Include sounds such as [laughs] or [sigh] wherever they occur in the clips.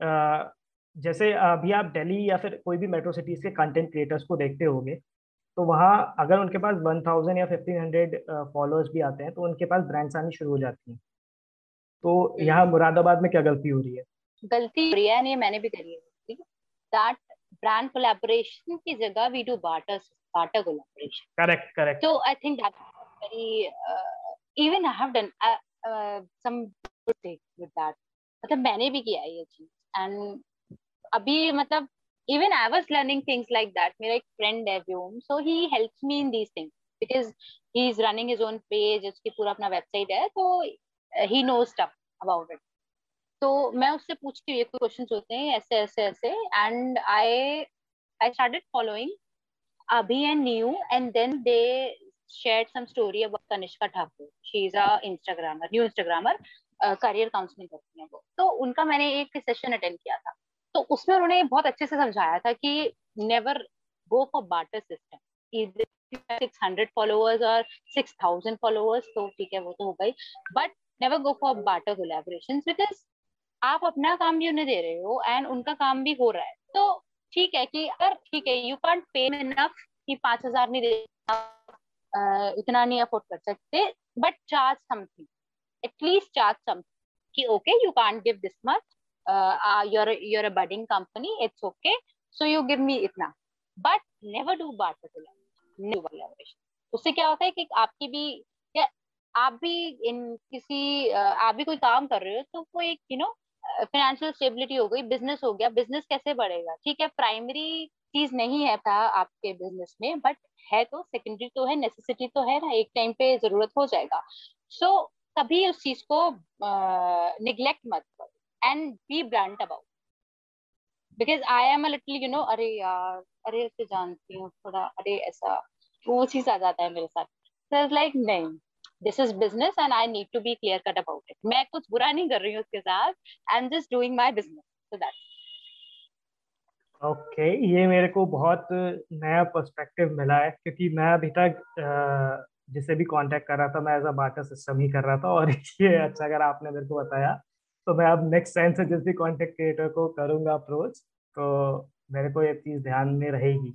जैसे अभी आप दिल्ली या फिर कोई भी मेट्रो सिटीज़ के कंटेंट क्रिएटर्स को देखते होंगे तो वहाँ अगर उनके पास वन थाउज़ेंड या फिफ्टीन हंड्रेड फॉलोअर्स भी आते हैं तो उनके पास ब्रांड्स आनी शुरू हो जाती हैं। तो यहाँ मुरादाबाद में क्या गलती हो रही है? गलती हो रही है नहीं मैंने भी करी है दैट ब्रांड कोलैबोरेशन की जगह we do barter barter collaboration correct correct तो I think that very even I have done some good thing with that मतलब मैंने भी किया है ये चीज़। एंड अभी मतलब even I was learning things like that मेरा एक फ्रेंड है Vyom so he help me in these things because he is running his own page उसकी पूरा अपना वेबसाइट है तो he know stuff about it तो मैं उससे पूछती हूँ, ये क्वेश्चन होते हैं, ऐसे ऐसे ऐसे. And I I started following अभी and new and then they share some story about Kanishka Thakur she is a new Instagrammer career counselling करती है वो। तो उनका मैंने एक सेशन अटेंड किया था। तो उसमें उन्होंने बहुत अच्छे से समझाया था कि never go for barter system six hundred followers और सिक्स थाउज़ेंड फॉलोअर्स तो ठीक है, वो तो हो गई। But never go for barter collaboration because आप अपना काम भी उन्हें दे रहे हो एंड उनका काम भी हो रहा है। तो ठीक है कि अगर ठीक है यू कैंट पे इनफ कि पाँच हज़ार नहीं दे इतना नहीं अफोर्ड कर सकते but charge something at least charge something कि okay you can't give this much uh, uh, you're you're a budding company. It's okay. So you give me itna. But never do barter collaboration उससे क्या होता है कि आपकी भी या आप भी इन किसी आप भी कोई काम कर रहे हो तो कोई एक यू नो फाइनेंशियल स्टेबिलिटी हो गई बिज़नेस हो गया बिज़नेस कैसे बढ़ेगा ठीक है प्राइमरी चीज़ नहीं है था आपके बिज़नेस में बट है तो सेकेंडरी तो है नेसेसिटी तो है ना एक टाइम पे ज़रूरत हो जाएगा सो so, कभी उस चीज़ को निग्लेक्ट मत करो and be brand about because I am little you know अरे यार, अरे उसे जानती हूँ, थोड़ा, अरे ऐसा, वो चीज़ आ जाता है मेरे साथ। सो इज़ लाइक नहीं this is business and I need to be clear cut about it मैं कुछ बुरा नहीं कर रही हूँ उसके साथ I am just doing my business so that okay ये मेरे को बहुत नया पर्सपेक्टिव मिला है, क्योंकि मैं अभी तक जिसे भी कांटेक्ट कर रहा था मैं एज अ बार्टर सिस्टम ही कर रहा था और [laughs] ये अच्छा अगर आपने मेरे को बताया तो मैं अब नेक्स्ट टाइम से जिस भी कॉन्टेक्ट क्रिएटर को करूँगा अप्रोच तो मेरे को ये चीज़ ध्यान में रहेगी।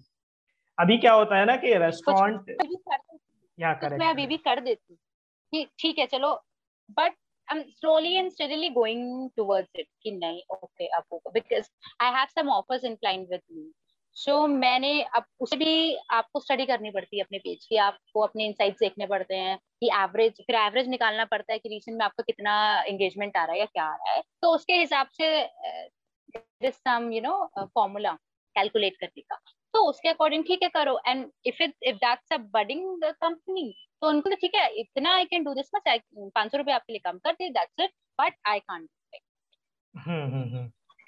अभी क्या होता है ना कि रेस्टोरेंट या करेक्ट मैं अभी भी कर देती हूँ। ठीक है चलो। But I'm slowly and steadily going towards it कि नहीं okay अब होगा। Because I have some offers inclined with me so, मैंने अब उसे भी आपको स्टडी करनी पड़ती है अपने पेज की आपको अपने इनसाइट्स देखने पड़ते हैं कि एवरेज फिर एवरेज निकालना पड़ता है कि रिसेंट में आपका कितना एंगेजमेंट आ रहा है या क्या आ रहा है। तो उसके हिसाब से some you know formula calculate करने का। तो उसके अकॉर्डिंग ठीक है करो। And if it if that's a budding company तो उनको तो ठीक है इतना I can do this much पाँच सौ रुपए आपके लिए कम कर दे that's it but I can't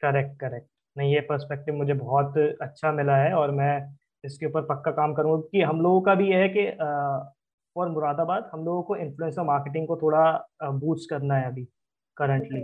correct correct नहीं ये पर्सपेक्टिव मुझे बहुत अच्छा मिला है और मैं इसके ऊपर पक्का काम करूँगा कि हम लोगों का भी यह है कि फॉर मुरादाबाद हम लोगों को इन्फ्लुएंसर मार्केटिंग को थोड़ा बूस्ट करना है अभी करंटली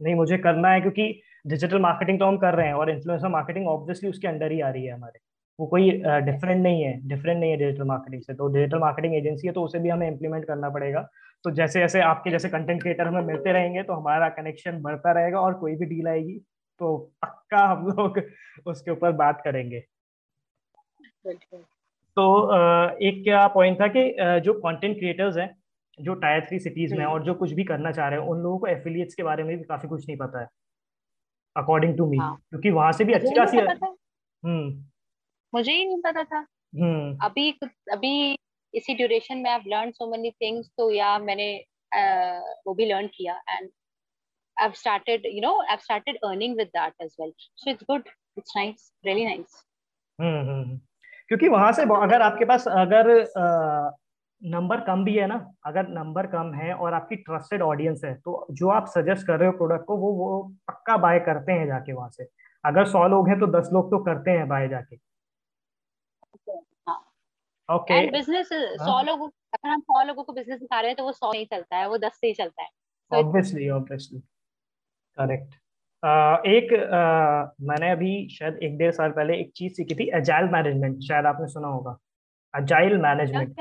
नहीं मुझे करना है क्योंकि डिजिटल मार्केटिंग तो हम कर रहे हैं और इन्फ्लुएंसर मार्केटिंग ऑब्वियसली उसके अंडर ही आ रही है हमारे। वो कोई डिफरेंट नहीं है डिफरेंट नहीं है डिजिटल मार्केटिंग से। तो डिजिटल मार्केटिंग एजेंसी है तो उसे भी हमें इम्प्लीमेंट करना पड़ेगा। तो जैसे जैसे आपके जैसे कंटेंट क्रिएटर हमें मिलते रहेंगे तो हमारा कनेक्शन बढ़ता रहेगा और कोई भी डील आएगी। तो पक्का हम लोग उसके ऊपर बात करेंगे। तो एक क्या पॉइंट था कि जो कंटेंट क्रिएटर्स हैं जो टायर थ्री सिटीज़ में और जो कुछ भी करना चाह रहे हैं उन लोगों को एफिलिएट्स के बारे में भी काफ़ी कुछ नहीं पता है अकॉर्डिंग टू मी क्योंकि वहाँ से भी अच्छी खासी हम्म। मुझे ही नहीं पता था। हम्म। अभी अभी इसी ड्यूरेशन में I learn so many things तो या मैंने वो भी लर्न किया। And I've started, you know, I've started earning with that as well. So it's good. It's nice, really nice. Hmm क्योंकि वहाँ से अगर आपके पास अगर नंबर कम भी है ना अगर नंबर कम है और आपकी ट्रस्टेड ऑडियंस है तो जो आप सजेस्ट कर रहे हो प्रोडक्ट को वो वो पक्का बाय करते हैं जाके वहाँ से। अगर सौ लोग हैं तो दस लोग तो करते हैं बाय जाके। ओके बिज़नेस सौ लोगों अगर हम सौ लोगों को बिज़नेस दिखा रहे हैं तो वो सौ नहीं चलता है वो दस से ही चलता है। Obviously obviously correct. uh, एक uh, मैंने अभी शायद एक डेढ़ साल पहले एक चीज़ सीखी थी अजाइल मैनेजमेंट शायद आपने सुना होगा। Agile management.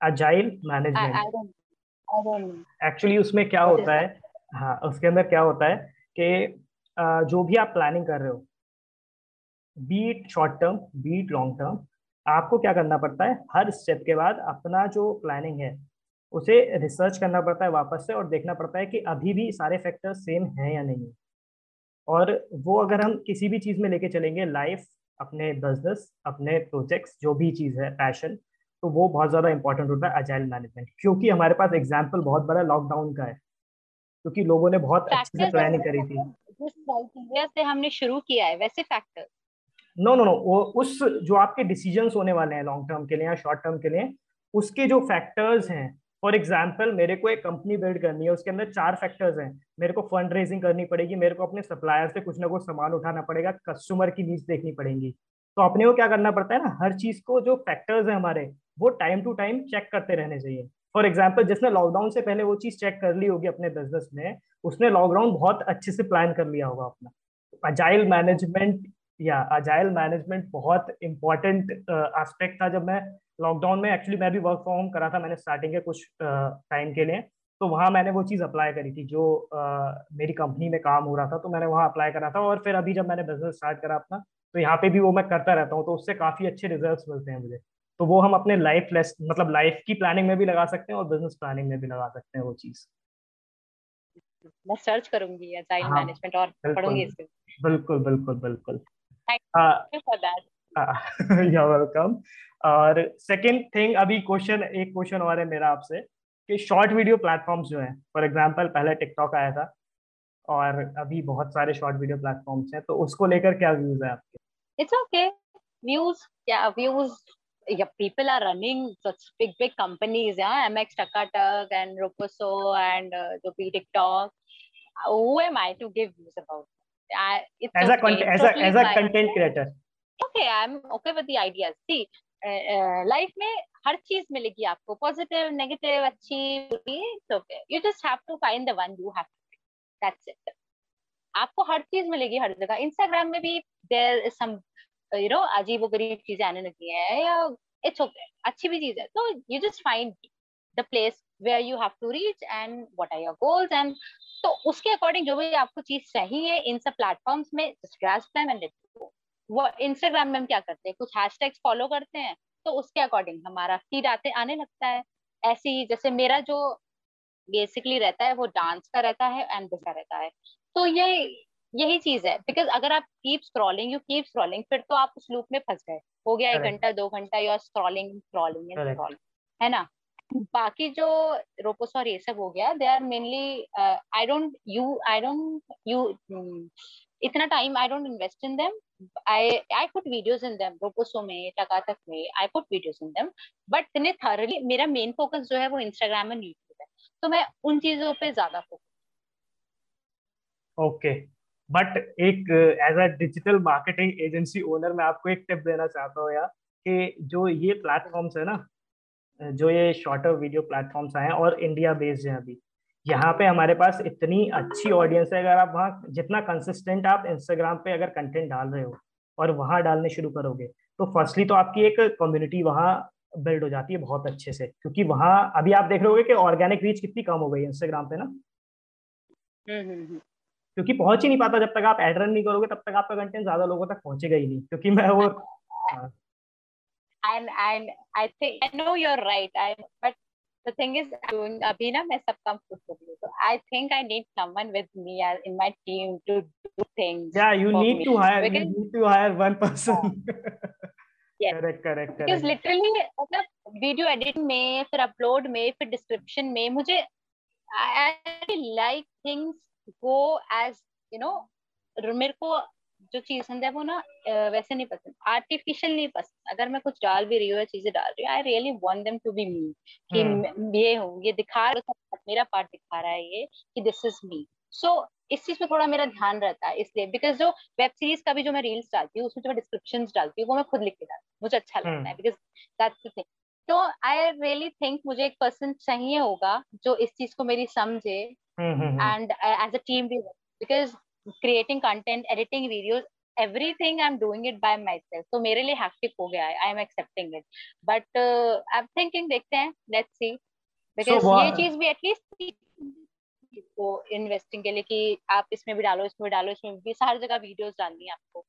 Agile management. Actually उसमें क्या होता है हाँ। उसके अंदर क्या होता है कि जो भी आप प्लानिंग कर रहे हो be it short term be it long term आपको क्या करना पड़ता है हर स्टेप के बाद अपना जो प्लानिंग है उसे रिसर्च करना पड़ता है वापस से और देखना पड़ता है कि अभी भी सारे फैक्टर्स सेम हैं या नहीं। और वो अगर हम किसी भी चीज़ में लेके चलेंगे लाइफ अपने बिज़नेस अपने प्रोजेक्ट्स जो भी चीज़ है पैशन तो वो बहुत ज़्यादा इंपॉर्टेंट होता है अजाइल मैनेजमेंट क्योंकि हमारे पास एग्ज़ाम्पल बहुत बड़ा लॉकडाउन का है क्योंकि लोगों ने बहुत अच्छे से प्लानिंग करी थी। से हमने शुरू किया है वैसे फैक्टर नो नो नो वो उस जो आपके डिसीजंस होने वाले हैं लॉन्ग टर्म के लिए या शॉर्ट टर्म के लिए उसके जो फैक्टर्स हैं फॉर एग्ज़ाम्पल मेरे को एक कंपनी बिल्ड करनी है, उसके अंदर चार फैक्टर्स हैं। मेरे को फंड रेजिंग करनी पड़ेगी, मेरे को अपने सप्लायर से कुछ ना कुछ सामान उठाना पड़ेगा कस्टमर की नीड्स देखनी पड़ेगी। तो अपने को क्या करना पड़ता है ना, हर चीज़ को जो फैक्टर्स है हमारे, वो टाइम टू टाइम चेक करते रहने चाहिए। फॉर एग्ज़ाम्पल जिसने लॉकडाउन से पहले वो चीज़ चेक कर ली होगी अपने बिज़नेस में, उसने लॉकडाउन बहुत अच्छे से प्लान कर लिया होगा अपना। अजाइल मैनेजमेंट या अजाइल मैनेजमेंट बहुत इंपॉर्टेंट एस्पेक्ट था जब मैं लॉकडाउन में एक्चुअली मैं भी वर्क फ्रॉम होम करा था मैंने स्टार्टिंग के कुछ टाइम के लिए। तो वहाँ मैंने वो चीज़ अप्लाई करी थी जो आ, मेरी कंपनी में काम हो रहा था तो मैंने वहाँ अप्लाई करा था और फिर अभी जब मैंने बिज़नेस स्टार्ट करा अपना तो यहाँ पे भी वो मैं करता रहता हूँ तो उससे काफ़ी अच्छे रिज़ल्ट मिलते हैं मुझे। तो वो हम अपने लाइफ लेस मतलब लाइफ की प्लानिंग में भी लगा सकते हैं और बिज़नेस प्लानिंग में भी लगा सकते हैं वो चीज़। मैं सर्च करूँगी अजाइल मैनेजमेंट और पढ़ूँगी इसके। बिल्कुल बिल्कुल बिल्कुल। यू यू वेलकम और सेकंड थिंग अभी क्वेश्चन एक क्वेश्चन और है मेरा आपसे कि शॉर्ट वीडियो प्लेटफॉर्म्स जो हैं फॉर एग्जांपल पहले टिकटॉक आया था और अभी बहुत सारे शॉर्ट वीडियो प्लेटफॉर्म्स हैं तो उसको लेकर क्या व्यूज़ है आपके? इट्स ओके व्यूज़ क्या views yeah people are running such big big companies yeah mx takatak and roposo and uh, the tiktok who am i to give views about? I, it's as okay. a content as a as a content creator. Okay i'm okay with the ideas. See life में हर चीज़ मिलेगी आपको। Positive negative अच्छी you just have to find the one you have that's it आपको हर चीज़ मिलेगी हर जगह। इंस्टाग्राम में भी there is some you know अजीब गरीब चीज़ें आने लगी हैं या इट्स ओके अच्छी भी चीज़ है। तो you just find the place where you have to reach and what are your goals and तो उसके अकॉर्डिंग जो भी आपको चीज़ चाहिए इन सब प्लेटफॉर्म्स में ग्रास्प एंड गो वो इंस्टाग्राम में हम क्या करते हैं? कुछ हैशटैग्स फॉलो करते हैं तो उसके अकॉर्डिंग हमारा फ़ीड आते आने लगता है। ऐसे ही जैसे मेरा जो बेसिकली रहता है वो डांस का रहता है एंड का रहता है। तो ये यही चीज़ है। बिकॉज़ अगर आप keep scrolling you keep scrolling फिर तो आप उस लूप में फंस गए। हो गया एक घंटा दो घंटा you are scrolling scrolling scrolling है ना? बाकी जो रोपोस और ये सब हो गया they are mainly I don't you I don't you इतना time I don't invest in them I I put videos in them Roposo में टकाटक में I put videos in them but इतने थरली मेरा मेन फोकस जो है वो Instagram and YouTube है। तो मैं उन चीज़ों पे ज़्यादा फोकस ओके बट एक as a digital marketing agency owner मैं आपको एक टिप देना चाहता हूँ यार, कि जो ये प्लेटफॉर्म्स है ना जो ये शॉर्टर वीडियो प्लेटफॉर्म्स आए हैं और इंडिया बेस्ड हैं अभी। यहाँ पे हमारे पास इतनी अच्छी ऑडियंस है अगर आप वहाँ जितना कंसिस्टेंट आप इंस्टाग्राम पे अगर कंटेंट डाल रहे हो और वहाँ डालने शुरू करोगे तो फर्स्टली तो आपकी एक कम्युनिटी वहाँ बिल्ड हो जाती है बहुत अच्छे से क्योंकि वहाँ अभी आप देख रहे हो कि ऑर्गेनिक रीच कितनी कम हो गई इंस्टाग्राम पे ना। हम्म, हम्म, हम्म। क्योंकि पहुँच ही नहीं पाता जब तक आप एड रन नहीं करोगे तब तक आपका कंटेंट ज़्यादा लोगों तक पहुंचेगा ही नहीं क्योंकि मैं वो and and I think I know you're right. I but the thing is doing abhi na main sab kam khud kar so i think i need someone with me in my team to do things yeah you need me. to hire because, you need to hire one person [laughs] yes. correct correct because correct. literally मतलब video edit में फिर upload में फिर description में मुझे I like things go as you know मेरे को जो चीज़ है वो ना वैसे नहीं पसंद। आर्टिफिशियल नहीं पसंद। अगर मैं कुछ डाल भी रही हूँ चीज़ें डाल रही हूँ I really want them to be me कि हम्म। ये हूँ ये दिखा रहा मेरा पार्ट दिखा रहा है ये कि दिस इज़ मी सो इस चीज़ पे थोड़ा मेरा ध्यान रहता है इसलिए बिकॉज़ जो वेब सीरीज़ का भी जो मैं रील्स डालती हूँ उसमें जो मैं डिस्क्रिप्शन डालती हूँ वो मैं खुद लिख के डालती हूँ। मुझे अच्छा लगता है बिकॉज़ दैट्स द थिंग तो आई रियली थिंक मुझे एक पर्सन चाहिए होगा जो इस चीज़ को मेरी समझे एंड एज अ टीम भी because creating content, editing videos, everything I'm doing it by myself. So मेरे लिए hectic हो गया है. I am accepting it. But uh, I'm thinking देखते हैं. Let's see. Because so, ये चीज़ भी at least आपको इन्वेस्टिंग के लिए कि आप इसमें भी डालो इसमें भी डालो इसमें भी हर जगह वीडियोस डालनी है आपको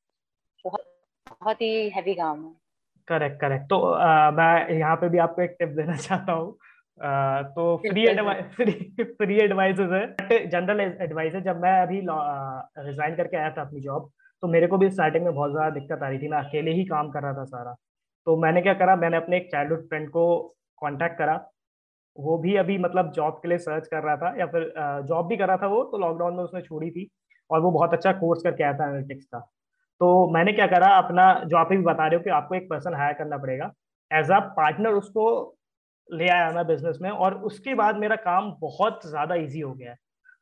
बहुत बहुत ही हैवी काम है करेक्ट करेक्ट तो आ, मैं यहाँ पे भी आपको एक टिप देना चाहता हूँ तो फ्री एडवाइस फ्री एडवाइस है। बट जनरल एडवाइस है जब मैं अभी रिजाइन करके आया था अपनी जॉब तो मेरे को भी स्टार्टिंग में बहुत ज़्यादा दिक्कत आ रही थी। मैं अकेले ही काम कर रहा था सारा। तो मैंने क्या करा मैंने अपने एक चाइल्डहुड फ्रेंड को कांटेक्ट करा। वो भी अभी मतलब जॉब के लिए सर्च कर रहा था या फिर जॉब भी कर रहा था वो तो लॉकडाउन में उसने छोड़ी थी। और वो बहुत अच्छा कोर्स करके आया था एनालिटिक्स का। तो मैंने क्या करा अपना जो आप भी बता रहे हो कि आपको एक पर्सन हायर करना पड़ेगा। एज अ पार्टनर उसको ले आया मैं बिज़नेस में और उसके बाद मेरा काम बहुत ज़्यादा ईजी हो गया है।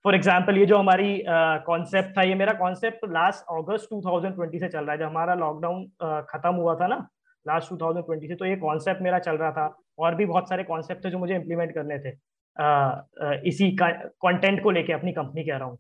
फॉर एग्ज़ाम्पल ये जो हमारी कॉन्सेप्ट uh, था ये मेरा कॉन्सेप्ट लास्ट अगस्त 2020 से चल रहा है। जब हमारा लॉकडाउन uh, खत्म हुआ था ना लास्ट 2020 से तो ये कॉन्सेप्ट मेरा चल रहा था और भी बहुत सारे कॉन्सेप्ट थे जो मुझे इम्प्लीमेंट करने थे uh, इसी कंटेंट को लेके अपनी कंपनी के अराउंड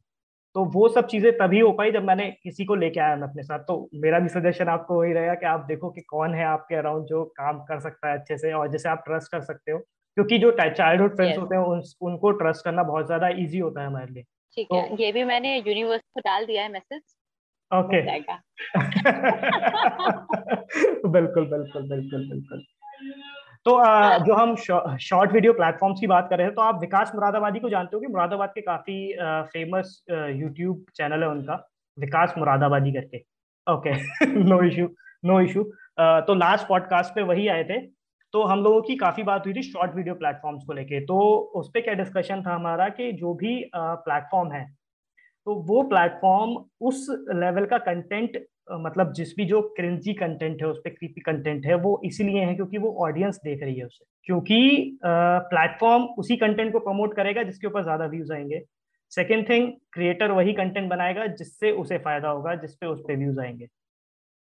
तो वो सब चीज़ें तभी हो पाई जब मैंने किसी को लेके आया मैं अपने साथ। तो मेरा भी सजेशन आपको वही रहेगा कि आप देखो कि कौन है आपके अराउंड जो काम कर सकता है अच्छे से और जैसे आप ट्रस्ट कर सकते हो। क्योंकि जो चाइल्डहुड फ्रेंड्स होते हैं उन, उनको ट्रस्ट करना बहुत ज़्यादा इजी होता है हमारे लिए। ठीक तो, है ये भी मैंने यूनिवर्स को डाल दिया है मैसेज ओके [laughs] बिल्कुल बिल्कुल बिल्कुल बिल्कुल। तो आ, जो हम शॉर्ट वीडियो प्लेटफॉर्म्स की बात कर रहे हैं तो आप विकास मुरादाबादी को जानते हो कि मुरादाबाद के काफ़ी आ, फ़ेमस यूट्यूब चैनल है उनका विकास मुरादाबादी करके। Okay no issue no issue तो लास्ट पॉडकास्ट पे वही आए थे। तो हम लोगों की काफ़ी बात हुई थी शॉर्ट वीडियो प्लेटफॉर्म्स को लेके। तो उस पर क्या डिस्कशन था हमारा कि जो भी प्लेटफॉर्म है तो वो प्लेटफॉर्म उस लेवल का कंटेंट मतलब जिस भी जो क्रिंजी कंटेंट है, उस पर क्रीपी कंटेंट है, वो इसीलिए है क्योंकि वो ऑडियंस देख रही है उसे। क्योंकि प्लेटफॉर्म उसी कंटेंट को प्रमोट करेगा जिसके ऊपर ज़्यादा व्यूज़ आएँगे। सेकेंड थिंग क्रिएटर वही कंटेंट बनाएगा जिससे उसे फ़ायदा होगा, जिसपे उस पर व्यूज़ आएँगे।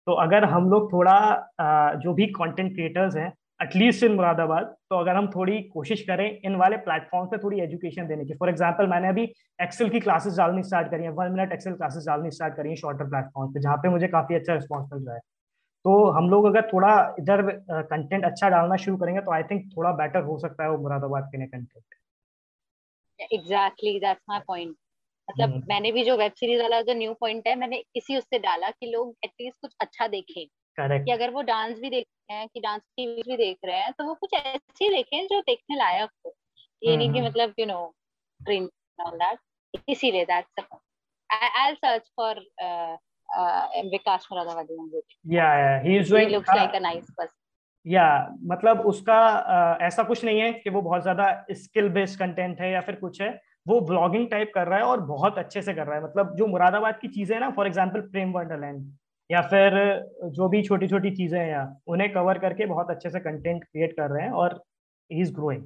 तो अगर हम लोग थोड़ा जो भी कंटेंट क्रिएटर्स हैं एटलीस्ट इन मुरादाबाद तो अगर हम थोड़ी कोशिश करें इन वाले प्लेटफॉर्म पे थोड़ी एजुकेशन देने की। फॉर एग्जांपल मैंने अभी एक्सेल की क्लासेस डालनी स्टार्ट करी है। वन मिनट एक्सेल क्लासेस डालनी स्टार्ट करी है शॉर्टर प्लेटफॉर्म पे जहाँ पे मुझे काफ़ी अच्छा रिस्पॉन्स मिल रहा है। तो हम लोग अगर थोड़ा इधर कंटेंट अच्छा डालना शुरू करेंगे तो आई थिंक थोड़ा बेटर हो सकता है वो मुरादाबाद के लिए content exactly that's my point मतलब hmm. मैंने भी जो वेब सीरीज़ वाला जो न्यू पॉइंट है मैंने इसी उससे डाला कि लोग एटलीस्ट कुछ अच्छा देखें। Correct. कि अगर वो डांस भी देख रहे हैं कि डांस टीवी भी देख रहे हैं तो वो कुछ ऐसे देखें जो देखने लायक हो। ये नहीं कि मतलब you know train all that इसीलिए that's I search for Vikas Moradabadi या या he is doing looks like a nice person या मतलब उसका uh, ऐसा कुछ नहीं है कि वो बहुत ज़्यादा स्किल बेस्ड कंटेंट है या फिर कुछ है। वो ब्लॉगिंग टाइप कर रहा है और बहुत अच्छे से कर रहा है। मतलब जो मुरादाबाद की चीज़ें ना फॉर एग्जांपल प्रेम वंडरलैंड या फिर जो भी छोटी छोटी चीज़ें हैं यहाँ उन्हें कवर करके बहुत अच्छे से कंटेंट क्रिएट कर रहे हैं और he is growing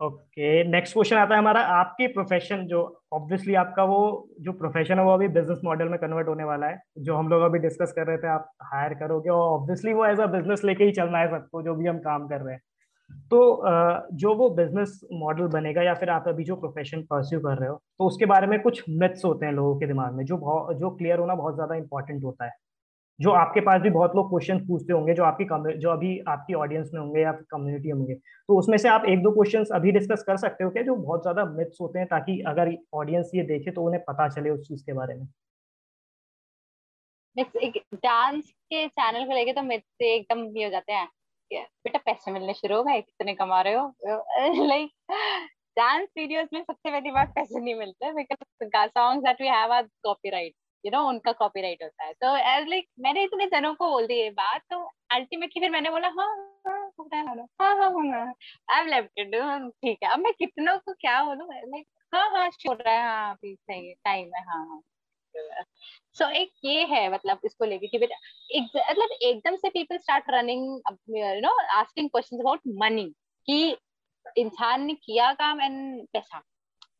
okay next question आता है हमारा आपके प्रोफेशन जो ऑब्वियसली आपका वो जो प्रोफेशन है वो अभी बिज़नेस मॉडल में कन्वर्ट होने वाला है जो हम लोग अभी डिस्कस कर रहे थे आप हायर करोगे और ऑब्वियसली वो एज अ बिज़नेस लेके ही चलना है सबको जो भी हम काम कर रहे हैं। तो जो वो बिज़नेस मॉडल बनेगा या फिर आप अभी जो प्रोफेशन परस्यू कर रहे हो तो उसके बारे में कुछ मिथ्स होते हैं लोगों के दिमाग में, जो जो क्लियर होना बहुत ज़्यादा इंपॉर्टेंट होता है। जो आपके पास भी बहुत लोग क्वेश्चन पूछते होंगे, जो आपकी जो अभी आपकी ऑडियंस में होंगे या कम्युनिटी होंगे तो उसमें से आप एक दो क्वेश्चन अभी डिस्कस कर सकते हो क्या, जो बहुत ज़्यादा मिथ्स होते हैं, ताकि अगर ऑडियंस ये देखे तो उन्हें पता चले उस चीज़ के बारे में? डांस के चैनल को लेके तो मिथ्स एकदम ये हो जाते हैं। बेटा पैसे मिलने शुरू हो गए, कितने कमा रहे हो? लाइक डांस वीडियोस में सबसे पहली बात पैसे नहीं मिलते songs that we have copyright you know उनका कॉपीराइट होता है। तो एज लाइक मैंने इतने जनों को बोल दी ये बात तो अल्टीमेटली फिर मैंने बोला हाँ हाँ हाँ हाँ। आई लेफ़्ट ठीक है। अब मैं कितनों को क्या बोलूँ? लाइक हाँ हाँ श्योर है हाँ अभी सही है टाइम है हाँ हाँ। सो so, एक ये है मतलब इसको लेके कि बेटा मतलब एकदम से people start running you know asking questions about money कि इंसान ने किया काम एंड पैसा।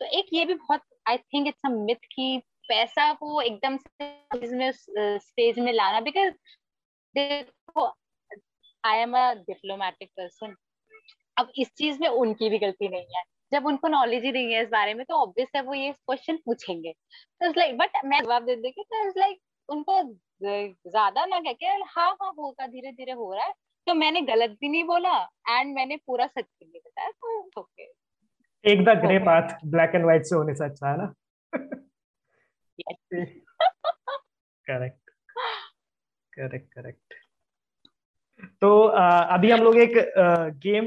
तो एक ये भी बहुत I think it's a myth कि पैसा को एकदम से स्टेज में लाना बिकॉज़ देखो I am a diplomatic person अब इस चीज़ में उनकी भी गलती नहीं है। जब उनको नॉलेज ही नहीं है इस बारे में तो ऑब्वियस है वो ये क्वेश्चन पूछेंगे। तो लाइक बट मैं जवाब दे देगी तो लाइक उनको ज़्यादा ना कह के हाँ हाँ होगा धीरे धीरे हो रहा है तो मैंने गलत भी नहीं बोला एंड मैंने पूरा सच भी नहीं बताया तो ओके एक the grey path black and white से होने से अच्छा है ना? करेक्ट करेक्ट करेक्ट तो अभी हम लोग एक गेम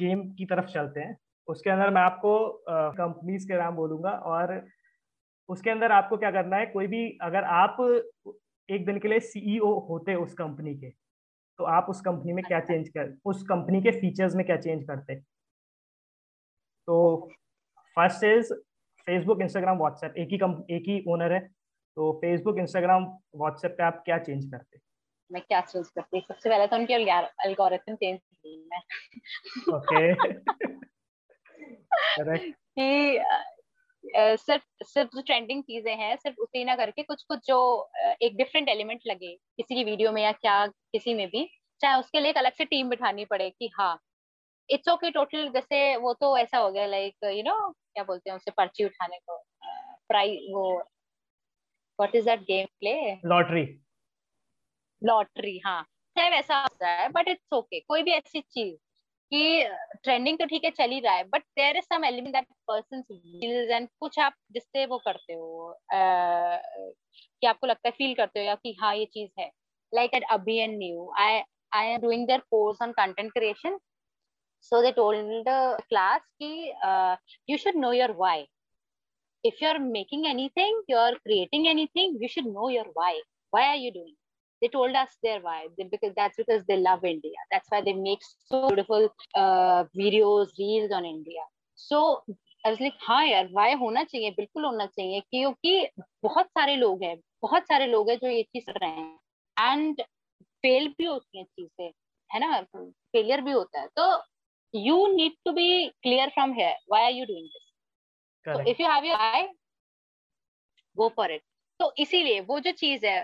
गेम की तरफ़ चलते हैं। उसके अंदर मैं आपको कंपनीज़ के नाम बोलूँगा और उसके अंदर आपको क्या करना है कोई भी अगर आप एक दिन के लिए सीईओ e होते उस कंपनी के तो आप उस कंपनी में क्या चेंज अच्छा। कर उस कंपनी के फीचर्स में क्या चेंज करते तो first is Facebook Instagram WhatsApp एक ही कम एक ही ओनर है तो फेसबुक इंस्टाग्राम व्हाट्सएप पे आप क्या चेंज करते मैं क्या चेंज करती सबसे पहले तो उनके एल्गोरिथम चेंज मैं। [laughs] कि सिर्फ़ सिर्फ़ जो ट्रेंडिंग चीज़ें हैं सिर्फ़ उसी ना करके कुछ कुछ जो एक डिफरेंट एलिमेंट लगे किसी की वीडियो में या क्या किसी में भी चाहे उसके लिए एक अलग से टीम बिठानी पड़े कि हाँ इट्स ओके टोटल जैसे वो तो ऐसा हो गया लाइक यू नो क्या बोलते हैं उसे पर्ची उठाने को प्राइज वो what is that game play lottery lottery हाँ। चाहे वैसा होता है बट इट्स ओके कोई भी ऐसी चीज़ कि ट्रेंडिंग तो ठीक है, चल ही रहा है but there is element that person feels and कुछ आप जिससे वो करते हो कि आपको लगता है फील करते हो या कि हाँ ये चीज़ है। लाइक एट अभी and new I I am doing their course on content creation so they told class कि you should know your why if you are making anything you are creating anything you should know your why why are you doing they told us their why they, because that's because they love india that's why they make so beautiful uh, videos reels on india so I was like हाँ यार Y होना चाहिए बिल्कुल होना चाहिए क्योंकि बहुत सारे लोग हैं बहुत सारे लोग हैं जो ये चीज़ कर रहे हैं एंड फेल भी होती है चीज़ें है ना फेलियर भी होता है तो you need to be clear from here why are you doing this Correct. so if you have your why go for it तो इसीलिए वो जो चीज़ है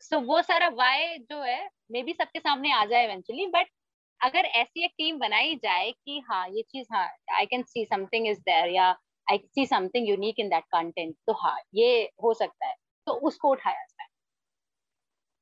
सो वो सारा वाई जो है मे बी सबके सामने आ जाए इवेंचुअली बट अगर ऐसी एक टीम बनाई जाए कि हाँ ये चीज़ हाँ I can see something is there या I see something unique in that content तो हाँ ये हो सकता है। तो उसको उठाया जाए।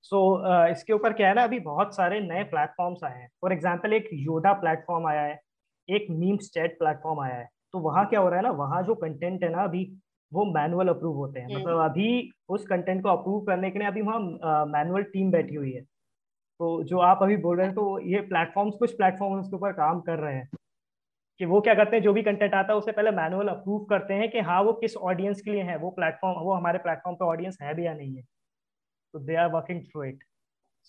सो so, uh, इसके ऊपर क्या है ना अभी बहुत सारे नए प्लेटफॉर्म्स आए हैं। फॉर एग्ज़ाम्पल एक योदा प्लेटफॉर्म आया है एक मीम स्टेट प्लेटफॉर्म आया है। तो वहाँ क्या हो रहा है ना वहाँ जो कंटेंट है ना अभी वो मैनुअल अप्रूव होते हैं। मतलब अभी उस कंटेंट को अप्रूव करने के लिए अभी वहाँ मैनुअल टीम बैठी हुई है। तो जो आप अभी बोल रहे हैं तो ये प्लेटफॉर्म्स कुछ प्लेटफॉर्म्स के ऊपर काम कर रहे हैं कि वो क्या करते हैं जो भी कंटेंट आता है उसे पहले मैनुअल अप्रूव करते हैं कि हाँ वो किस ऑडियंस के लिए है वो प्लेटफॉर्म वो हमारे प्लेटफॉर्म पे ऑडियंस है भी या नहीं है। तो they are working through it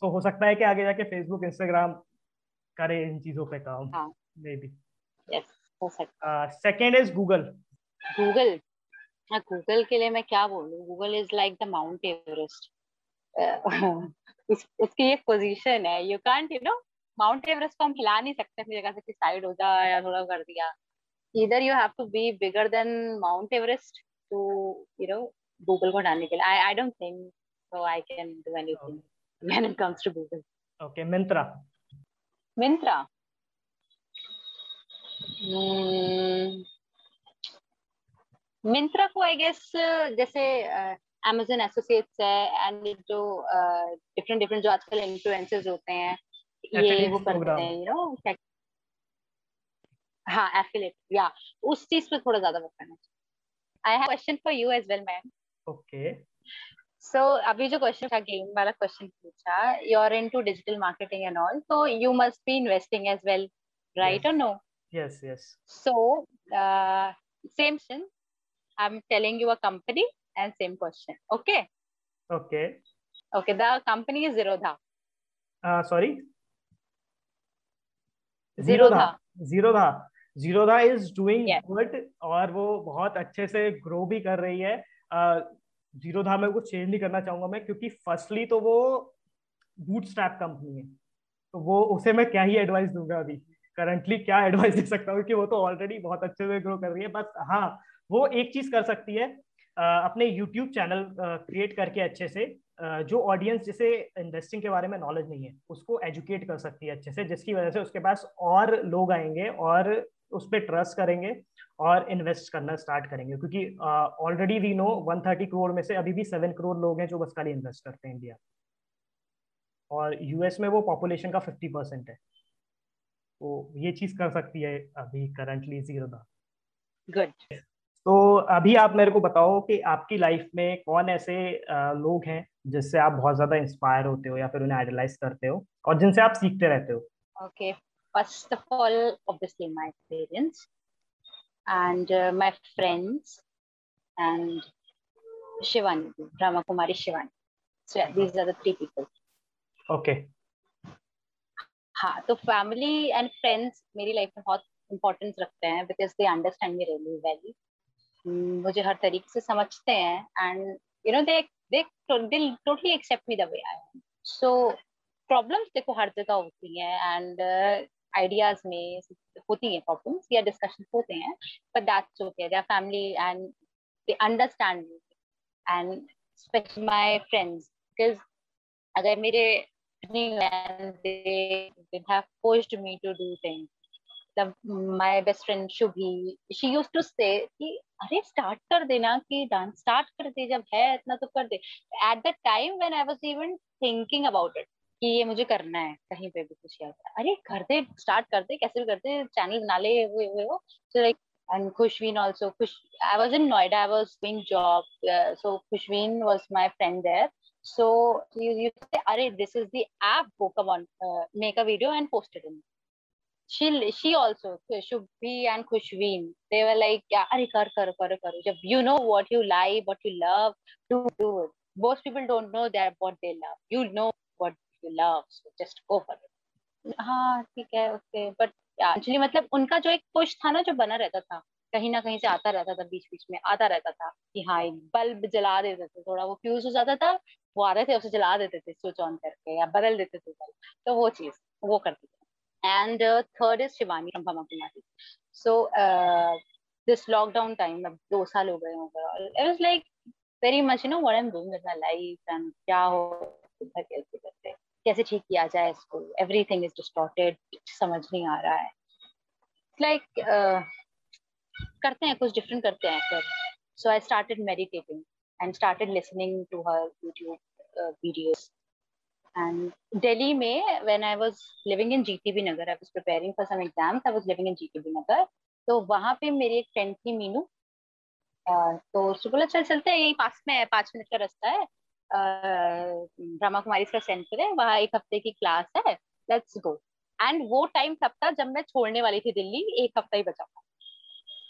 so हो सकता है कि आगे जाके फेसबुक इंस्टाग्राम करे इन चीज़ों पे काम। Maybe second is Google Google Google के लिए मैं क्या बोलूँ? Google is like the Mount Everest उसकी एक पोजीशन है। You can't you know Mount Everest को हम हिला नहीं सकते अपनी जगह से कि साइड हो जा या थोड़ा कर दिया। इधर you have to be bigger than Mount Everest to you know Google को हटाने के लिए। I I don't think so I can do anything when it comes to Google okay Myntra Myntra Myntra को आई गेस जैसे Amazon associates है and जो different different जो आजकल इन्फ्लुएंसर्स होते हैं ये वो करते हैं यू नो हाँ एफिलेट या उस चीज़ पे थोड़ा ज़्यादा वर्क करना चाहिए। I have question for you as well ma'am okay so अभी जो क्वेश्चन था गेम वाला क्वेश्चन पूछा you are into digital marketing and all तो you must be investing as well right और no Yes, yes. So, uh, same. I'm telling you a company and same question. Okay. Okay. Okay. The company is Zerodha. Uh, sorry. Zerodha. Zerodha. Zerodha is doing yes. good और वो बहुत अच्छे से grow भी कर रही है जीरोधा में कुछ चेंज नहीं करना चाहूँगा मैं क्योंकि फर्स्टली तो वो बूटस्ट्रैप कंपनी है तो वो उसे मैं क्या ही एडवाइस दूँगा अभी करंटली क्या एडवाइस दे सकता हूँ कि वो तो ऑलरेडी बहुत अच्छे से ग्रो कर रही है बस हाँ वो एक चीज़ कर सकती है अपने यूट्यूब चैनल क्रिएट करके अच्छे से जो ऑडियंस जिसे इन्वेस्टिंग के बारे में नॉलेज नहीं है, उसको एजुकेट कर सकती है अच्छे से, जिसकी वजह से उसके पास और लोग आएँगे और उस पर ट्रस्ट करेंगे और इन्वेस्ट करना स्टार्ट करेंगे। क्योंकि ऑलरेडी वी नो 130 करोड़ में से अभी भी सेवन करोड़ लोग हैं जो बस खाली इन्वेस्ट करते हैं इंडिया और यूएस में वो पॉपुलेशन का 50 परसेंट है। तो ये चीज़ कर सकती है अभी करंटली ज़ीरो गुड तो अभी आप मेरे को बताओ कि आपकी लाइफ में कौन ऐसे लोग हैं जिससे आप बहुत ज़्यादा इंस्पायर होते हो या फिर उन्हें आइडलाइज करते हो और जिनसे आप सीखते रहते हो? Okay first of all obviously my parents and my friends and Shivani Brahma Kumari Shivani so yeah, these are the three people. Okay. हाँ तो फैमिली एंड फ्रेंड्स मेरी लाइफ में बहुत इम्पोर्टेंस रखते हैं because they understand me really well मुझे हर तरीके से समझते हैं and you know they they they totally accept me the way I so problems देखो हर जगह होती हैं एंड आइडियाज़ uh, में होती हैं प्रॉब्लम्स या डिस्कशन होते हैं but that's okay there family and they understand me and specially my friends because अगर मेरे they, they have pushed me to do things. मतलब my best friend Shubhi she use to say अरे start कर देना कि dance start कर दे, जब है इतना तो कर दे. At the time when I was even thinking about it कि ये मुझे करना है, कहीं पे भी कुछ आता अरे, कर दे स्टार्ट कर दे, कैसे भी कर दे चैनल बना ले हुए हुए हो so like and Khushveen also Khush I was in Noida I was being job so Khushveen was my friend there so you you say अरे this is the app go come on make a video and posted in She, she also, Shubhi and Khushveen, they were like, yeah, Are, kar, kar, kar, kar. You know what you like, what you love, do, do it. Most people don't know that what they love. You know what you love, so just go for it. हाँ ठीक है okay but actually मतलब उनका जो एक push था ना जो बना रहता था कहीं ना कहीं से आता रहता था बीच बीच में आता रहता था कि हाँ एक बल्ब जला देते थे थोड़ा वो फ्यूज हो जाता था वो आ रहे थे उसे जला देते थे स्विच ऑन करके या बदल देते थे बल्ब तो वो चीज़ वो करते थे and third is Shivani from Bhama Kumari so this lockdown time अब दो साल हो गए overall it was like very much you know what I am doing with my life क्या हो कैसे करते कैसे ठीक किया जाए इसको एवरीथिंग इज़ डिस्टॉर्टेड समझ नहीं आ रहा है। Like, uh, करते हैं कुछ डिफरेंट करते हैं फिर so I started meditating and started listening to her YouTube videos and Delhi में when I was living in GTB Nagar I was preparing for some exams I was living in GTB Nagar तो वहाँ पे मेरी एक friend थी मीनू। तो उसको बोला, चल, चलते हैं, यही पास में है पाँच मिनट का रास्ता है। ब्रह्मा कुमारी का सेंटर है। वहाँ एक हफ़्ते की क्लास है। लेट्स गो एंड वो टाइम तब था जब मैं छोड़ने वाली थी दिल्ली। एक हफ़्ता ही बचा था।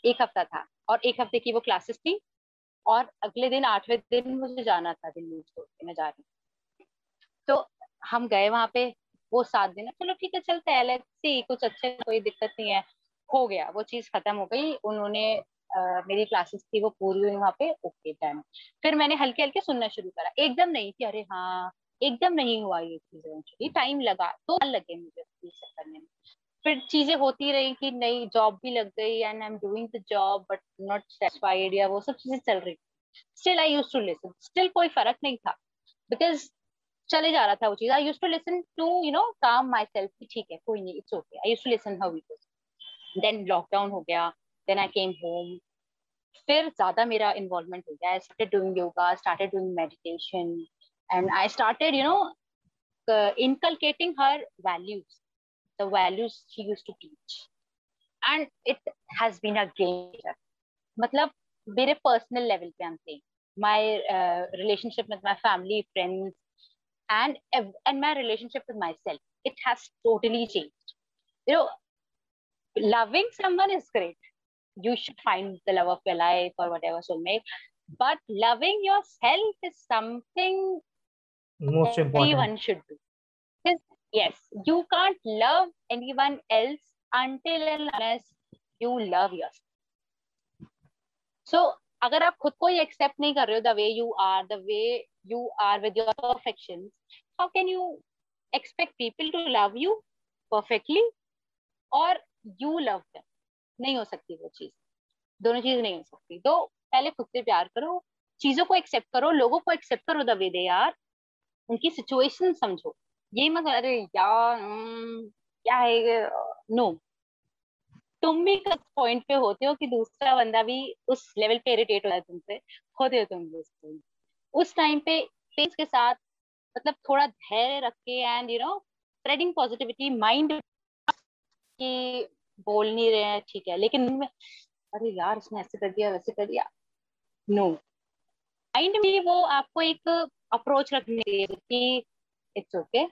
एक हफ़्ता था। और एक हफ़्ते की वो क्लासेस थी। और अगले दिन, आठवें दिन मुझे जाना था दिल्ली छोड़ के, मैं जा रही तो हम गए वहाँ पे वो सात दिन चलो ठीक है चलते हैं सी कुछ अच्छे कोई दिक्कत नहीं है। हो गया वो चीज़ खत्म हो गई उन्होंने Uh, मेरी क्लासेस थी वो पूरी हुई वहाँ पे ओके डन फिर मैंने हल्के हल्के सुनना शुरू करा। एकदम नहीं कि अरे हाँ एकदम नहीं हुआ ये चीज़ टाइम लगा तो लगे मुझे करने में। फिर चीज़ें होती रही कि नई जॉब भी लग गई and I am doing the job but not satisfied या वो सब चीज़ें चल रही still I use to listen still कोई फ़र्क नहीं था बिकॉज़ चले जा रहा था वो चीज़। I use to listen to you know calm myself की ठीक है कोई नहीं it's okay I use to listen how it then lockdown हो गया देन आई केम होम फिर ज़्यादा मेरा इन्वॉल्वमेंट हो गया। I started doing yoga started doing meditation and I started you know her values the values she used to teach. And it has been a game changer मतलब मेरे personal level पे saying my uh, relationship with my family friends and and my relationship with myself. It has totally changed. You know loving someone is great. You should find the love of your life or whatever soulmate but loving yourself is something most important. everyone should do. Yes you can't love anyone else until unless you love yourself. So अगर आप खुद को ही accept नहीं कर रहे हो the way you are the way you are with your perfection how can you expect people to love you perfectly और you love नहीं हो सकती वो चीज़। दोनों चीज़ नहीं हो सकती। तो पहले खुद से प्यार करो, चीज़ों को एक्सेप्ट करो, लोगों को एक्सेप्ट करो द वे दे आर उनकी सिचुएशन समझो। ये मत अरे यार क्या है नो तुम भी किस पॉइंट पे होते हो कि दूसरा बंदा भी उस लेवल पे इरिटेट हो जाए तुमसे होते हो तुम भी उस उस टाइम पे पेस के साथ मतलब थोड़ा धैर्य रख के and you know spreading positivity mind कि बोल नहीं रहे हैं ठीक है लेकिन अरे यार इसने ऐसे कर दिया वैसे कर दिया। नो माइंड में वो आपको एक अप्रोच रखनी चाहिए कि इट्स ओके okay,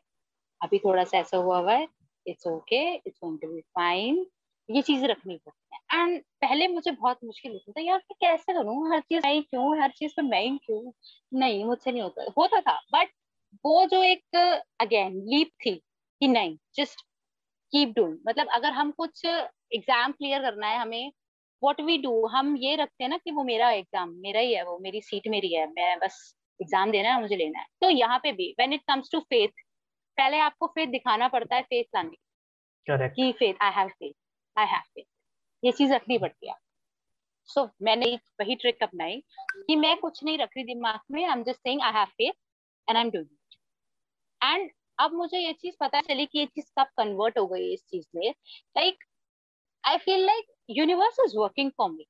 अभी थोड़ा सा ऐसा हुआ हुआ है it's okay it's going to be fine ये चीज़ें रखनी पड़ती है। एंड पहले मुझे बहुत मुश्किल होता था यार मैं कैसे करूँ? हर चीज़ मैं क्यों? हर चीज़ पर मैं ही क्यों? नहीं मुझसे नहीं होता। होता था बट वो जो एक अगेन लीप थी कि नहीं जस्ट कीप डूइंग मतलब अगर हम कुछ एग्ज़ाम क्लियर करना है हमें वॉट वी डू हम ये रखते हैं ना कि वो मेरा एग्ज़ाम मेरा ही है वो मेरी सीट मेरी है मैं बस एग्ज़ाम देना है मुझे लेना है। तो यहाँ पे भी when it comes to faith पहले आपको फेथ दिखाना पड़ता है फेथ लाने की faith I have faith I have faith ये चीज़ रखनी पड़ती है। सो so, मैंने वही ट्रिक अपनाई कि मैं कुछ नहीं रख रही दिमाग में I am just saying I have faith and I am doing it and अब मुझे ये चीज़ पता चली कि ये चीज़ कब कन्वर्ट हो गई इस चीज़ में। Like I feel like universe is working for me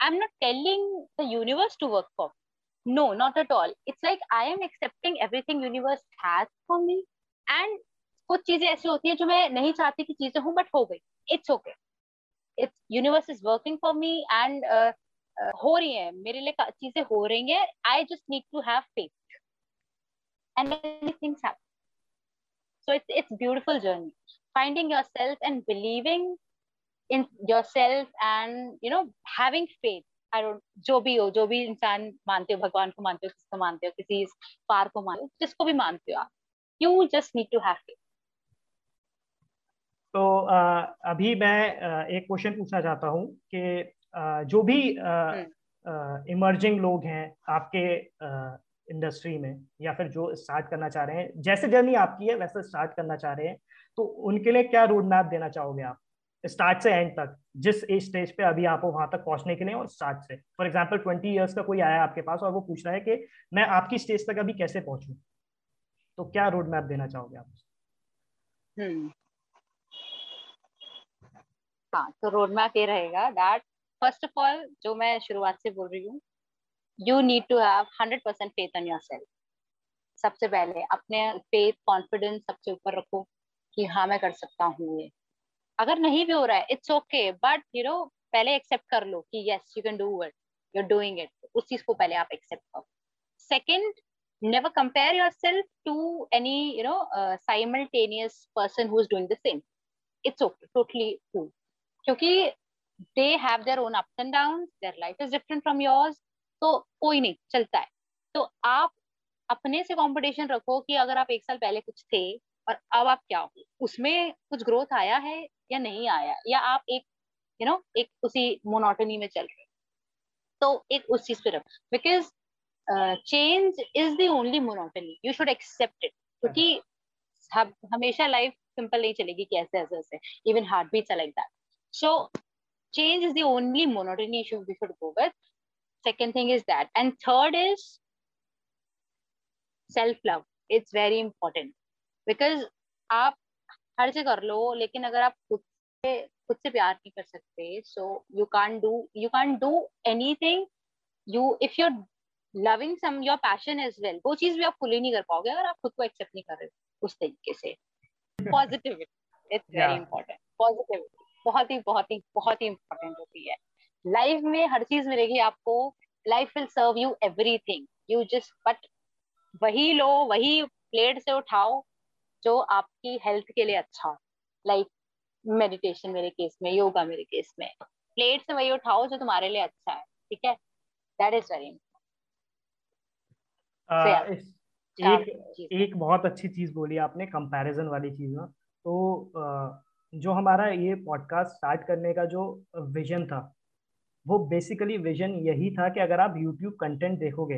I am not telling the universe to work for no not at all it's like I am accepting everything universe has for me and कुछ चीज़ें ऐसी होती है जो मैं नहीं चाहती कि चीज़ें हूँ बट हो गई. It's okay it's universe is working for me and हो रही है मेरे लिए चीज़ें हो रही हैं I just need to have faith and many things happen so it's it's beautiful journey. Finding yourself and believing in yourself and, you know, having faith. I don't, जो भी हो, जो भी इंसान मानते हो, भगवान को मानते हो, किसको मानते हो, किसी पार को मानते हो, जिसको भी मानते हो आप you just need to have faith तो आ, अभी मैं एक क्वेश्चन पूछना चाहता हूँ कि जो भी इमर्जिंग हम्म। लोग हैं आपके इंडस्ट्री में या फिर जो स्टार्ट करना चाह रहे हैं जैसे जर्नी आपकी है वैसे स्टार्ट करना चाह रहे हैं तो उनके लिए क्या रोड मैप देना चाहोगे आप? स्टार्ट से एंड तक जिस स्टेज पे अभी आप वहाँ तक पहुँचने के लिए और स्टार्ट से। फॉर एग्ज़ाम्पल ट्वेंटी ईयर्स का कोई आया आपके पास और वो पूछ रहा है कि मैं आपकी स्टेज तक अभी कैसे पहुंचू? तो क्या रोड मैप देना चाहोगे आप? हम्म। हाँ तो रोड मैप ये रहेगा दैट फ़र्स्ट ऑफ़ ऑल जो मैं शुरुआत से बोल रही हूँ you need to have hundred percent faith on yourself सबसे पहले अपने फेथ कॉन्फिडेंस सबसे ऊपर रखो कि हाँ मैं कर सकता हूँ ये। अगर नहीं भी हो रहा है it's okay but you know पहले एक्सेप्ट कर लो कि yes you can do it you are doing it उस चीज़ को पहले आप एक्सेप्ट करो। Second never compare yourself to any you know uh, simultaneous person who's doing the same. It's okay totally cool. क्योंकि दे have their own ups and downs their life is different from yours तो कोई नहीं चलता है। तो आप अपने से कंपटीशन रखो कि अगर आप एक साल पहले कुछ थे और अब आप क्या हो? उसमें कुछ ग्रोथ आया है या नहीं आया? या आप एक यू you नो know, एक उसी मोनोटनी में चल रहे तो एक उस चीज़ पे रखो। Because change is the only monotony you should accept it क्योंकि हमेशा लाइफ सिंपल नहीं चलेगी कि ऐसे ऐसे ऐसे। Even heart beats like that so change is the only monotony issue we should go with. Second thing is that. And third is self love it's very important. Because आप हर चीज़ कर लो लेकिन अगर आप खुद से खुद से प्यार नहीं कर सकते so you can do you can do anything you if you loving some your passion is well वो चीज़ भी आप फुली नहीं कर पाओगे अगर आप खुद को एक्सेप्ट नहीं कर रहे उस तरीके से. Positivity it's very important positivity बहुत ही बहुत ही बहुत ही इंपॉर्टेंट होती है। लाइफ में हर चीज़ मिलेगी आपको। Life will serve you everything you just but वही लो वही प्लेट से उठाओ जो आपकी हेल्थ के लिए अच्छा लाइक मेडिटेशन मेरे केस में योगा मेरे केस में। प्लेट से वही उठाओ जो तुम्हारे लिए अच्छा है। ठीक है? दैट इज़ वेरी एक एक बहुत अच्छी चीज़ बोली आपने कंपैरिजन वाली चीज़ ना। तो जो हमारा ये पॉडकास्ट स्टार्ट करने का जो विजन था वो बेसिकली विजन यही था कि अगर आप यूट्यूब कंटेंट देखोगे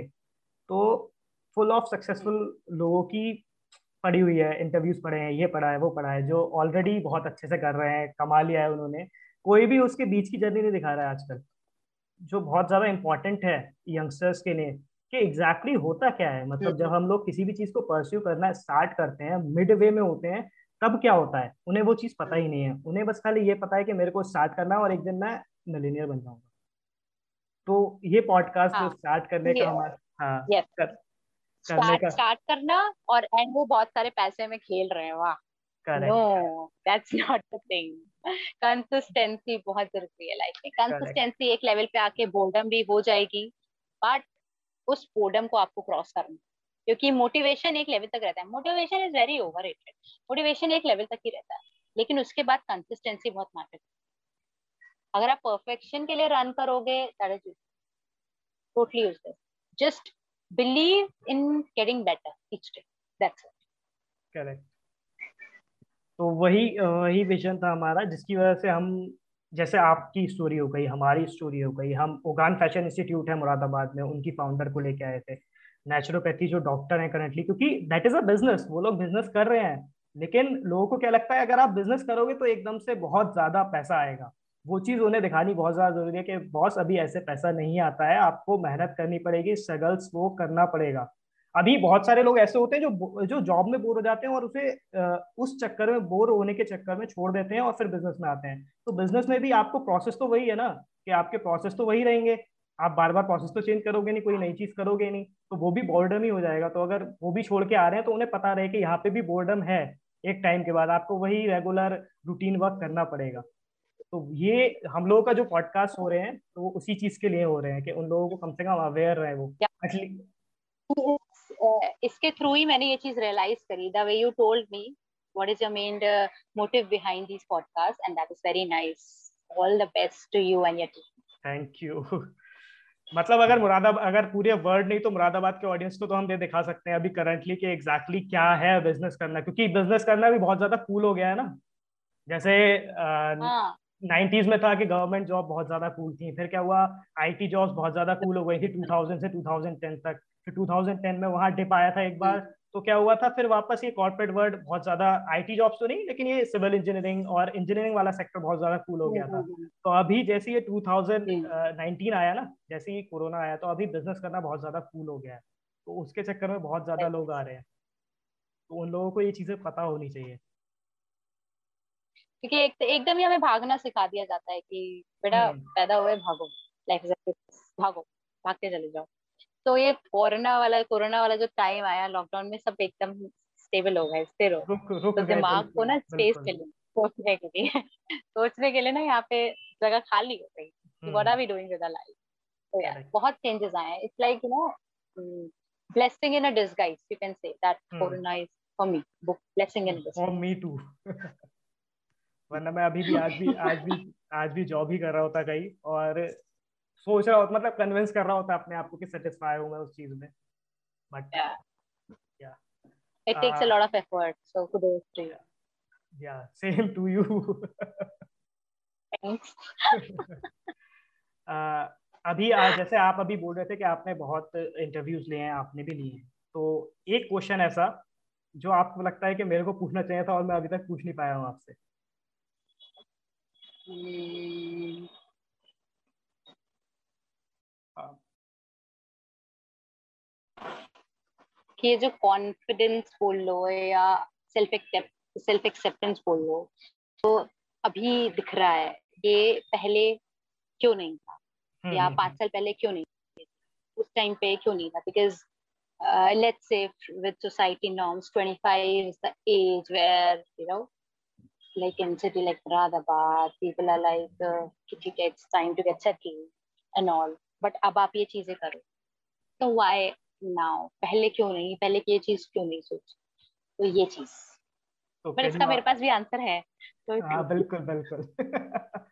तो फुल ऑफ़ सक्सेसफुल लोगों की पढ़ी हुई है इंटरव्यूज़ पढ़े हैं ये पढ़ा है वो पढ़ा है जो ऑलरेडी बहुत अच्छे से कर रहे हैं कमा लिया है उन्होंने कोई भी उसके बीच की जर्नी नहीं दिखा रहा है आजकल। जो बहुत ज़्यादा इंपॉर्टेंट है यंगस्टर्स के लिए कि एग्जैक्टली exactly होता क्या है? मतलब जब हम लोग किसी भी चीज़ को परस्यू करना स्टार्ट करते हैं मिड वे में होते हैं तब क्या होता है? उन्हें वो चीज़ पता ही नहीं है। उन्हें बस खाली ये पता है कि मेरे को स्टार्ट करना है और एक दिन मैं मिलीनियर बन जाऊँगा। तो ये पॉडकास्ट हाँ, स्टार्ट करने का हमारा हाँ yes. कर, करने का स्टार्ट करना और एंड वो बहुत सारे पैसे में खेल रहे हैं वाह। No that's not the thing consistency बहुत ज़रूरी है लाइफ में। कंसिस्टेंसी एक लेवल पे आके बोर्डम भी हो जाएगी बट उस बोर्डम को आपको क्रॉस करना क्योंकि मोटिवेशन एक लेवल तक रहता है। Motivation is very over motivation एक लेवल तक ही रहता है। लेकिन उसके बाद कंसिस्टेंसी बहुत मैटर अगर आप परफेक्शन के लिए रन करोगे totally useless just believe in getting better each day that's it correct तो वही वही विजन था हमारा, जिसकी वजह से हम, जैसे आपकी स्टोरी हो गई, हमारी स्टोरी हो गई, हम उगान फ़ैशन इंस्टीट्यूट है मुरादाबाद में, उनकी फाउंडर को लेके आए थे। नेचुरोपैथी जो डॉक्टर हैं करंटली क्योंकि दैट इज़ अ बिज़नेस वो लोग बिज़नेस कर रहे हैं। लेकिन लोगों को क्या लगता है, अगर आप बिज़नेस करोगे तो एकदम से बहुत ज़्यादा पैसा आएगा। वो चीज़ उन्हें दिखानी बहुत ज़्यादा ज़रूरी है कि बॉस अभी ऐसे पैसा नहीं आता है, आपको मेहनत करनी पड़ेगी स्ट्रगल्स वो करना पड़ेगा। अभी बहुत सारे लोग ऐसे होते हैं जो जो जॉब में बोर हो जाते हैं और उसे उस चक्कर में बोर होने के चक्कर में छोड़ देते हैं और फिर बिज़नेस में आते हैं। तो बिज़नेस में भी आपको प्रोसेस तो वही है ना, कि आपके प्रोसेस तो वही रहेंगे। आप बार बार प्रोसेस तो चेंज करोगे नहीं कोई नई चीज़ करोगे नहीं तो वो भी बोर्डम ही हो जाएगा। तो अगर वो भी छोड़ के आ रहे हैं तो उन्हें पता रहे कि यहाँ पे भी बोर्डम है एक टाइम के बाद। आपको वही रेगुलर रूटीन वर्क करना पड़ेगा। तो ये हम लोगों का जो पॉडकास्ट हो रहे हैं तो वो उसी चीज़ के लिए हो रहे हैं कि उन लोगों को कम से कम अवेयर रहे वो। इसके थ्रू ही मैंने ये चीज़ रियलाइज़ करी। The way you told me is your main uh, motive behind these podcasts? And that is very nice. All the best to you and your team. Thank you. मतलब अगर मुरादाबाद अगर पूरे वर्ल्ड नहीं तो मुरादाबाद के ऑडियंस को तो हम ये दिखा सकते हैं अभी करंटली कि एग्जैक्टली exactly क्या है बिज़नेस करना। क्योंकि बिज़नेस करना भी बहुत ज़्यादा कूल हो गया है ना। जैसे नाइन्टीज में था कि गवर्नमेंट जॉब बहुत ज़्यादा कूल थी फिर क्या हुआ आईटी जॉब्स बहुत ज़्यादा कूल हो गई थी 2000 से 2010 तक। फिर 2010 में वहाँ डिप आया था एक बार तो क्या हुआ था फिर वापस ये कॉर्पोरेट वर्ल्ड बहुत ज़्यादा आईटी जॉब्स तो नहीं लेकिन ये सिविल इंजीनियरिंग और इंजीनियरिंग वाला सेक्टर बहुत ज़्यादा कूल हो गया था। तो अभी जैसे ये 2019 आया ना जैसे ही कोरोना आया तो अभी बिज़नेस करना बहुत ज़्यादा कूल हो गया है। तो उसके चक्कर में बहुत ज़्यादा लोग आ रहे हैं। तो उन लोगों को ये चीज़ें पता होनी चाहिए। क्योंकि एक एकदम ही हमें भागना सिखा दिया जाता है कि बेटा हम्म। पैदा हुए भागो। लाइफ भागो भागते चले जाओ। तो ये कोरोना वाला कोरोना वाला जो टाइम आया लॉकडाउन में सब एकदम स्टेबल हो गए स्थिर हो तो दिमाग को ना स्पेस मिले सोचने के लिए। [laughs] सोचने के लिए ना यहाँ पे जगह खाली हो गई what are we doing with life तो यार बहुत चेंजेस आए it's like you know in a disguise you can say that hmm. corona is for me book blessing in a disguise for [laughs] वरना मैं अभी भी आज भी आज भी आज भी जॉब ही कर रहा होता कहीं और सोच रहा होता मतलब कन्विंस कर रहा होता अपने आप को कि सेटिस्फाई हूँ मैं उस चीज़ में। बट या it takes uh, a lot of effort so kudos to you. Yeah. Same to you. Thanks. [laughs] Uh, अभी आज जैसे आप अभी बोल रहे थे कि आपने बहुत इंटरव्यूज़ लिए हैं आपने भी लिए हैं। तो एक क्वेश्चन ऐसा जो आपको लगता है कि मेरे को पूछना चाहिए था और मैं अभी तक पूछ नहीं पाया हूँ आपसे hmm. कि ये जो कॉन्फिडेंस बोल लो या सेल्फ सेल्फ एक्सेप्टेंस बोल लो तो अभी दिख रहा है ये पहले क्यों नहीं था? हम्म, या हम्म, पाँच हम्म। साल पहले क्यों नहीं उस टाइम पे क्यों नहीं था? Because let's say with society norms 25 is the age where you know like in city like Radhabad people are like uh, it's time to get settled and all. But अब आप ये चीज़ें करो। तो why नाउ पहले क्यों नहीं? पहले की ये चीज़ क्यों नहीं सोची? तो ये चीज़। तो पर इसका मेरे पास भी आंसर है तो हाँ बिल्कुल बिल्कुल। [laughs]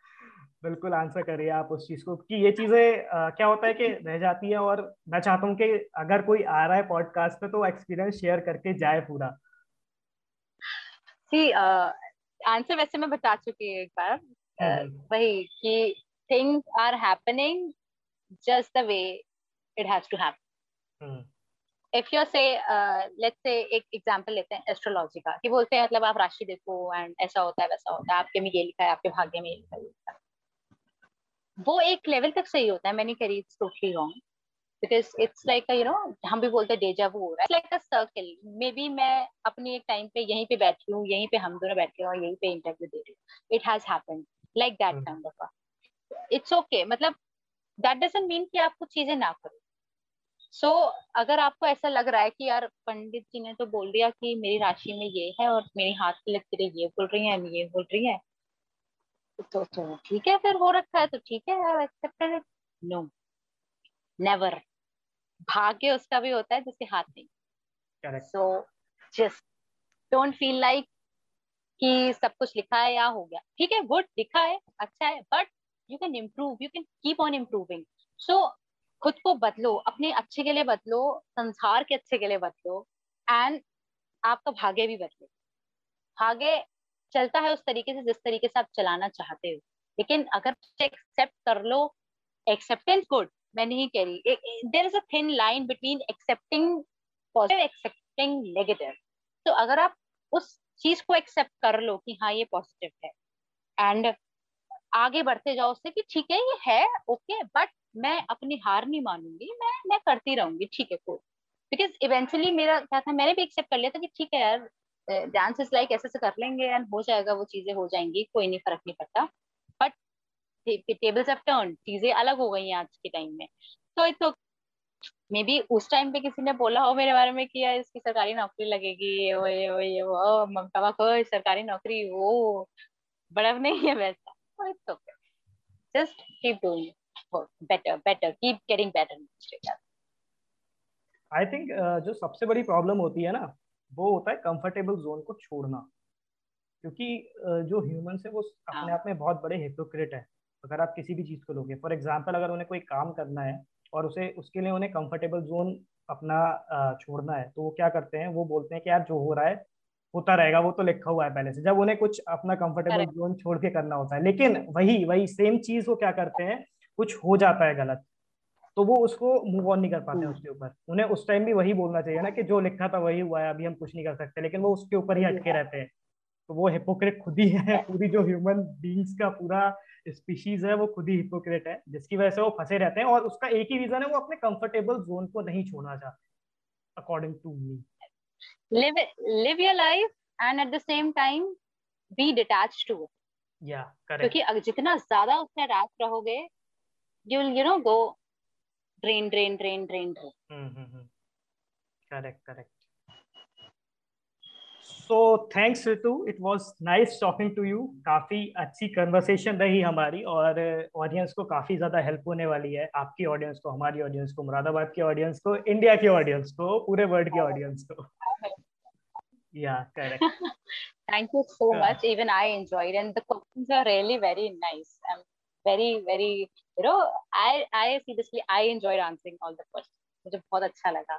बिल्कुल आंसर करिए आप उस चीज़ को कि ये चीज़ें क्या होता है कि रह जाती है और मैं चाहता हूँ कि अगर कोई आ रहा है पॉडकास्ट पे तो एक्सपीरियंस शेयर करके जाए पूरा। सी आंसर वैसे मैं बता चुकी हूँ एक बार। हम्म। वही कि things are happening just the way it has to happen if you say let's say एक एग्जांपल लेते हैं एस्ट्रोलॉजी का कि बोलते हैं मतलब आप राशि देखो एंड ऐसा होता है वैसा होता है आपके में ये लिखा है आपके भाग्य में ये लिखा है वो एक लेवल तक सही होता है मैंने करी it's totally wrong because it's like you know हम भी बोलते हैं डेजा वो हो रहा है। Like a circle may be मैं अपनी एक टाइम पे यहीं पे बैठी हूँ यहीं पे हम दोनों बैठे और यहीं पे इंटरव्यू दे रही हूँ। It has happened like that kind of it's okay मतलब दैट डजंट मीन कि आप कुछ चीज़ें ना करो। सो so, अगर आपको ऐसा लग रहा है कि यार पंडित जी ने तो बोल दिया कि मेरी राशि में ये है और मेरी हाथ की लकीरें ये बोल रही हैं ये बोल रही है तो तो ठीक है फिर हो रखा है तो ठीक है I accepted it no never भाग्य उसका भी होता है जिसके हाथ नहीं। So just don't feel like कि सब कुछ लिखा है या हो गया। ठीक है गुड लिखा है अच्छा है but you can improve you can keep on improving so खुद को बदलो, अपने अच्छे के लिए बदलो, संसार के अच्छे के लिए बदलो एंड आपका भाग्य भी बदले। भाग्य चलता है उस तरीके से जिस तरीके से आप चलाना चाहते हो। लेकिन अगर एक्सेप्ट कर लो एक्सेप्टेंस गुड मैं नहीं कह रही। There is a thin line between accepting positive accepting negative तो अगर आप उस चीज़ को एक्सेप्ट कर लो कि हाँ ये पॉजिटिव है एंड आगे बढ़ते जाओ, उससे कि ठीक है, ये है ओके बट मैं अपनी हार नहीं मानूँगी, मैं मैं करती रहूँगी, ठीक है कोई बिकॉज़ इवेंचुअली मेरा क्या था, मैंने भी एक्सेप्ट कर लिया था कि ठीक है यार डांस इज़ लाइक ऐसे से कर लेंगे एंड हो जाएगा, वो चीज़ें हो जाएँगी, कोई नहीं, फ़र्क नहीं पड़ता. बट टेबल्स हैव टर्न चीज़ें अलग हो गई हैं आज के टाइम में. तो इट्स मे बी उस टाइम पे किसी ने बोला हो मेरे बारे में कि यार इसकी सरकारी नौकरी लगेगी वो, ये वो ये वो ममता को, सरकारी नौकरी, वो, बड़ा नहीं है वैसा. It's okay just keep doing better better keep getting better I think जो सबसे बड़ी प्रॉब्लम होती है ना वो होता है कंफर्टेबल जोन को छोड़ना। क्योंकि uh, जो ह्यूमंस है वो अपने हाँ। आप में बहुत बड़े हिपोक्रेट है। अगर आप किसी भी चीज़ को लोगे फॉर एग्ज़ाम्पल अगर उन्हें कोई काम करना है और उसे उसके लिए उन्हें कंफर्टेबल जोन अपना छोड़ना है तो वो क्या करते हैं? वो बोलते हैं कि यार जो हो रहा है होता रहेगा वो तो लिखा हुआ है पहले से। जब उन्हें कुछ अपना कंफर्टेबल जोन छोड़ के करना होता है लेकिन वही वही सेम चीज़ वो क्या करते हैं? कुछ हो जाता है गलत तो वो उसको मूव ऑन नहीं कर पाते उसके ऊपर। उन्हें उस टाइम भी वही बोलना चाहिए ना कि जो लिखा था वही हुआ है अभी हम कुछ नहीं कर सकते लेकिन वो उसके ऊपर ही अटके रहते हैं। तो वो हिपोक्रेट खुद ही है [laughs] पूरी जो ह्यूमन बींग्स का पूरा स्पीशीज है वो खुद ही हिपोक्रेट है जिसकी वजह से वो फंसे रहते हैं और उसका एक ही रीजन है वो अपने कंफर्टेबल जोन को नहीं छोड़ना चाहते according to me live live your life and at the same time be detached to it yeah correct क्योंकि जितना ज़्यादा उससे अटैच रहोगे you will you know go drain drain drain drain drain mm-hmm. correct correct so thanks Ritu it was nice talking to you काफ़ी अच्छी conversation रही हमारी और ऑडियंस को काफ़ी ज़्यादा हेल्प होने वाली है आपकी ऑडियंस को हमारी ऑडियंस को मुरादाबाद की ऑडियंस को इंडिया की ऑडियंस को पूरे वर्ल्ड की ऑडियंस को या correct thank you so yeah. much even i enjoyed and the questions are really very nice i'm very very you know i i seriously i enjoyed answering all the questions मुझे बहुत अच्छा लगा